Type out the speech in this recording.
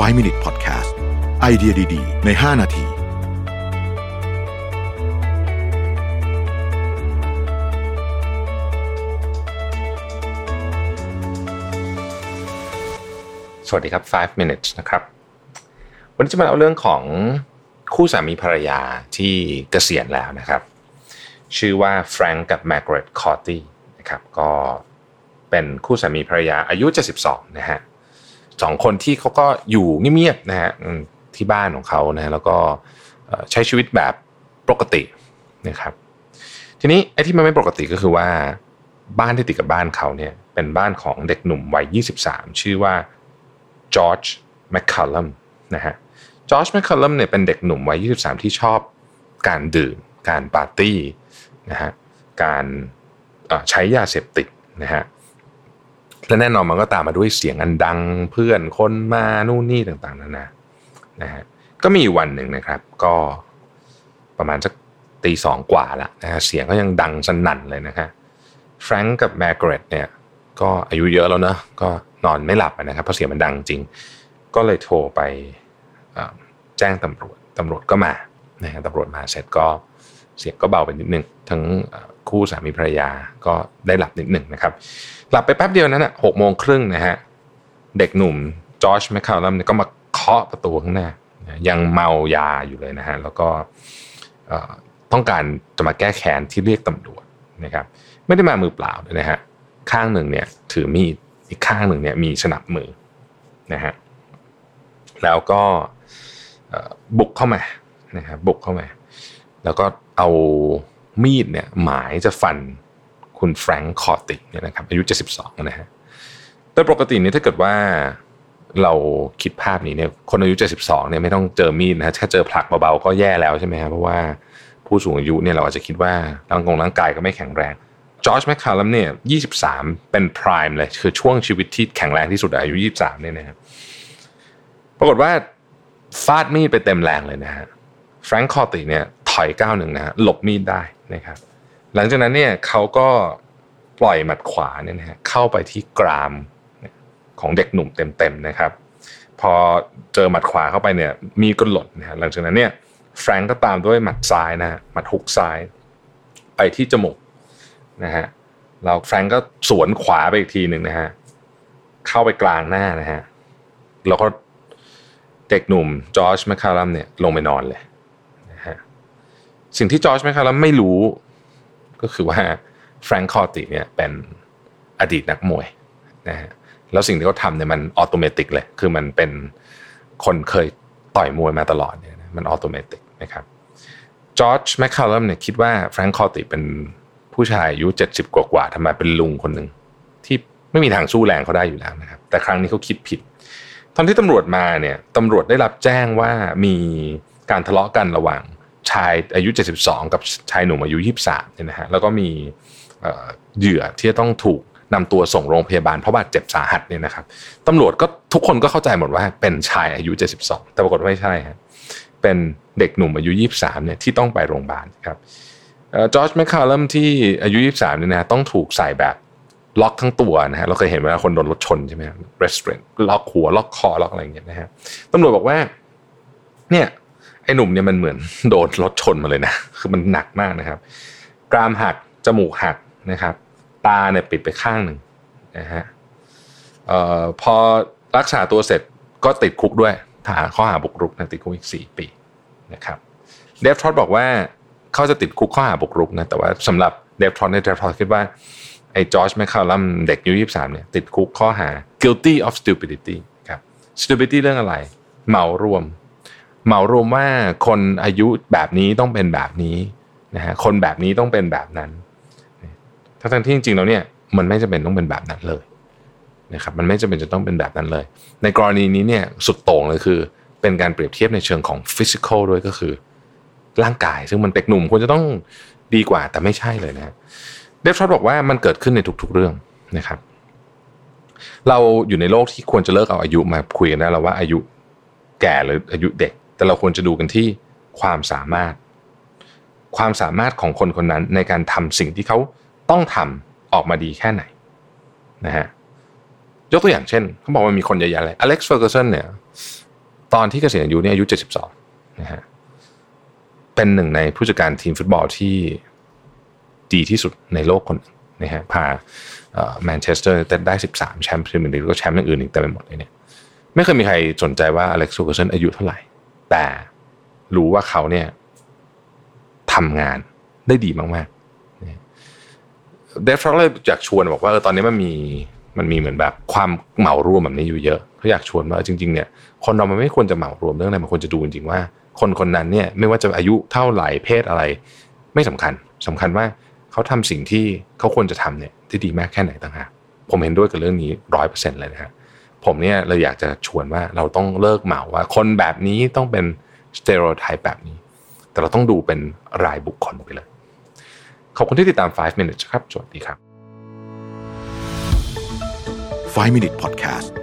5 Minute Podcast ไอเดียดี ๆ ใน 5 นาทีสวัสดีครับ 5 minutes นะครับ วันนี้จะมาเล่าเรื่องของคู่สามีภรรยาที่เกษียณแล้วนะครับ ชื่อว่าแฟรงก์กับแมกเรตคอร์ตี้นะครับ ก็เป็นคู่สามีภรรยาอายุ 72 นะฮะ สองคนที่เขาก็อยู่เงียบๆนะฮะที่บ้านของเขานะแล้วก็ใช้ชีวิตแบบปกตินะครับ ทีนี้ไอ้ที่มันไม่ปกติก็คือว่าบ้านที่ติดกับบ้านเขาเนี่ยเป็นบ้านของเด็กหนุ่มวัย 23 ชื่อว่าจอร์จแมคคัลลัมนะฮะจอร์จแมคคัลลัมเนี่ยเป็นเด็กหนุ่มวัย 23 ที่ชอบการดื่ม การปาร์ตี้นะฮะการใช้ยาเสพติดนะฮะ และแน่นอนมันก็ตามมาด้วยเสียงอันดังเพื่อนคนมานู่นนี่ต่างๆนานานะฮะก็มีวันหนึ่งนะครับ ก็ประมาณสักตีสองกว่าละนะฮะเสียงก็ยังดังสนั่นเลยนะฮะแฟรงก์กับแมกเรตเนี่ยก็อายุเยอะแล้วเนอะก็นอนไม่หลับนะครับเพราะเสียงมันดังจริง ก็เลยโทรไปแจ้งตำรวจตำรวจก็มานะฮะตำรวจมาเสร็จก็เสียงก็เบาไปนิดนึงทั้ง คู่สามีภรรยาก็ได้หลับนิดหนึ่งนะครับ หลับไปแป๊บเดียวนั้นอะหกโมงครึ่งนะฮะเด็กหนุ่มจอร์จแมคคาลัมเนี่ยก็มาเคาะประตูข้างหน้า ยังเมายาอยู่เลยนะฮะแล้วก็ต้องการจะมาแก้แค้นที่เรียกตำรวจนะครับ ไม่ได้มามือเปล่าด้วยนะฮะข้างหนึ่งเนี่ยถือมีดอีกข้างหนึ่งเนี่ยมีสนับมือนะฮะแล้วก็บุกเข้ามานะครับบุกเข้ามา แล้วก็เอา มีดเนี่ยหมายจะฟันคุณแฟรงค์คอติเนี่ยนะครับอายุ 72 นะฮะโดยปกติเนี่ยถ้าเกิดว่าเราคิดภาพนี้เนี่ยคนอายุ 72 เนี่ยไม่ต้องเจอมีดนะฮะแค่เจอผลักเบาๆก็แย่แล้วใช่ไหมฮะเพราะว่าผู้สูงอายุเนี่ยเราอาจจะคิดว่าร่างกงร่างกายก็ไม่แข็งแรงจอร์จแมคคาลัมเนี่ย 23 เป็นพรม์เลย คือช่วงชีวิตที่แข็งแรงที่สุดอายุ 23 เนี่ยนะครับ ปรากฏว่าฟาดมีดไปเต็มแรงเลยนะฮะ แฟรงค์คอติเนี่ย ถอยก้าวหนึ่งนะฮะหลบมีดได้นะครับ หลังจากนั้นเนี่ยเขาก็ปล่อยหมัดขวาเนี่ยนะฮะเข้าไปที่กรามของเด็กหนุ่มเต็มๆนะครับ พอเจอหมัดขวาเข้าไปเนี่ยมีก็หล่นนะฮะหลังจากนั้นเนี่ยแฟรงก์ก็ตามด้วยหมัดซ้ายนะฮะหมัดฮุกซ้าย ไปที่จมูกนะฮะเราแฟรงก์ก็สวนขวาไปอีกทีหนึ่งนะฮะเข้าไปกลางหน้านะฮะแล้วก็เด็กหนุ่มจอร์จแมคคาลัมเนี่ยลงไปนอนเลย สิ่งที่จอร์จแมคคาลัมไม่รู้ ก็คือว่าแฟรงก์คอติเนี่ยเป็นอดีตนักมวยนะฮะแล้วสิ่งที่เขาทำเนี่ยมัน automatic เลย คือมันเป็นคนเคยต่อยมวยมาตลอดเนี่ยนะมัน automatic นะครับจอร์จแมคคาลัมเนี่ยคิดว่าแฟรงก์คอติเป็นผู้ชายอายุเจ็ดสิบกว่าทำไมเป็นลุงคนหนึ่งที่ไม่มีทางสู้แรงเขาได้อยู่แล้วนะครับ แต่ครั้งนี้เขาคิดผิด ตอนที่ตำรวจมาเนี่ยตำรวจได้รับแจ้งว่ามีการทะเลาะกันระหว่าง ชายอายุ 72 กับชายหนุ่มอายุ 23เนี่ยนะฮะแล้วก็มีเหยื่อที่จะต้องถูกนำตัวส่งโรงพยาบาลเพราะบาดเจ็บสาหัสเนี่ยนะครับตำรวจก็ทุกคนก็เข้าใจหมดว่าเป็นชายอายุ 72 แต่ปรากฏไม่ใช่ฮะเป็นเด็กหนุ่มอายุ 23เนี่ยที่ต้องไปโรงพยาบาลครับจอร์จแมคคาลัมที่อายุ 23เนี่ยนะต้องถูกใส่แบบล็อกทั้งตัวนะฮะเราเคยเห็นเวลาคนโดนรถชนใช่ไหมครับ restraint ล็อกหัวล็อกคอล็อกอะไรอย่างเงี้ยนะฮะตำรวจบอกว่าเนี่ย ไอ้หนุ่มเนี่ยมันเหมือนโดนรถชนมาเลยนะ คือมันหนักมากนะครับ กรามหัก จมูกหักนะครับ ตาเนี่ยปิดไปข้างหนึ่งนะฮะเอ่อพอรักษาตัวเสร็จก็ติดคุกด้วยฐานข้อหาบุกรุกนะติดคุกอีกสี่ปีนะครับ เดฟทรอตบอกว่าเขาจะติดคุกข้อหาบุกรุกนะ แต่ว่าสำหรับเดฟทรอนในเดฟทรอนคิดว่าไอ้จอร์จแมคคาลัมเด็กอายุยี่สามเนี่ยติดคุกข้อหา guilty of stupidity ครับ stupidity เรื่องอะไร เหมารวม เหมารวมว่าคนอายุแบบนี้ต้องเป็นแบบนี้นะฮะคนแบบนี้ต้องเป็นแบบนั้นทั้งที่จริงๆแล้วเนี่ยมันไม่จำเป็นต้องเป็นแบบนั้นเลยนะครับมันไม่จำเป็นจะต้องเป็นแบบนั้นเลย ในกรณีนี้เนี่ยสุดโต่งเลยคือ เป็นการเปรียบเทียบในเชิงของ physical ด้วยก็คือ ร่างกาย ซึ่งมันเด็กหนุ่มควรจะต้องดีกว่าแต่ไม่ใช่เลยนะเดฟทรอตบอกว่ามันเกิดขึ้นในทุกๆเรื่องนะครับ เราอยู่ในโลกที่ควรจะเลิกเอาอายุมาคุยกันได้แล้วว่าอายุแก่หรืออายุเด็ก แต่เราควรจะดูกันที่ความสามารถ ความสามารถของคนคนนั้นในการทำสิ่งที่เขาต้องทำออกมาดีแค่ไหนนะฮะยกตัวอย่างเช่นเขาบอกว่ามีคนเยอะแยะเลยอเล็กซ์เฟอร์ก s สันเนี่ยตอนที่เกษียณอายุเนี่ยอายุ 72นะฮะเป็นหนึ่งในผู้จัดการทีมฟุตบอลที่ดีที่สุดในโลกคนนะฮะพาแมนเชสเตอร์แต่ได้ 13 แชมป์พรีเมียร์ลีกแล้วก็แชมป์อื่นอีกเต็มไปหมดเลยเนี่ยไม่เคยมีใครสนใจว่าอเล็กซ์เฟอร์กูสันอายุเท่าไหร่ แต่รู้ว่าเขาเนี่ยทำงานได้ดีมากๆเดฟฟร์เลยอยากชวนบอกว่าตอนนี้มันมีมันมีเหมือนแบบความเหมารวมแบบนี้อยู่เยอะเขาอยากชวนว่าจริงๆเนี่ยคนเรามันไม่ควรจะเหมารวมเรื่องอะไรมันควรจะดูจริงๆว่า คนคนนั้นเนี่ยไม่ว่าจะอายุเท่าไหร่เพศอะไร ไม่สำคัญสำคัญว่าเขาทำสิ่งที่เขาควรจะทำเนี่ยที่ดีมากแค่ไหนต่างหากผมเห็นด้วยกับเรื่องนี้ร้อยเปอร์เซ็นต์เลยนะฮะ ผมเนี่ยเราอยากจะชวนว่าเราต้องเลิกเหมาว่า คนแบบนี้ต้องเป็น stereotype แบบนี้ แต่เราต้องดูเป็นรายบุคคลไปเลย ขอบคุณที่ติดตาม 5 minutes ครับ สวัสดีครับ 5 Minute Podcast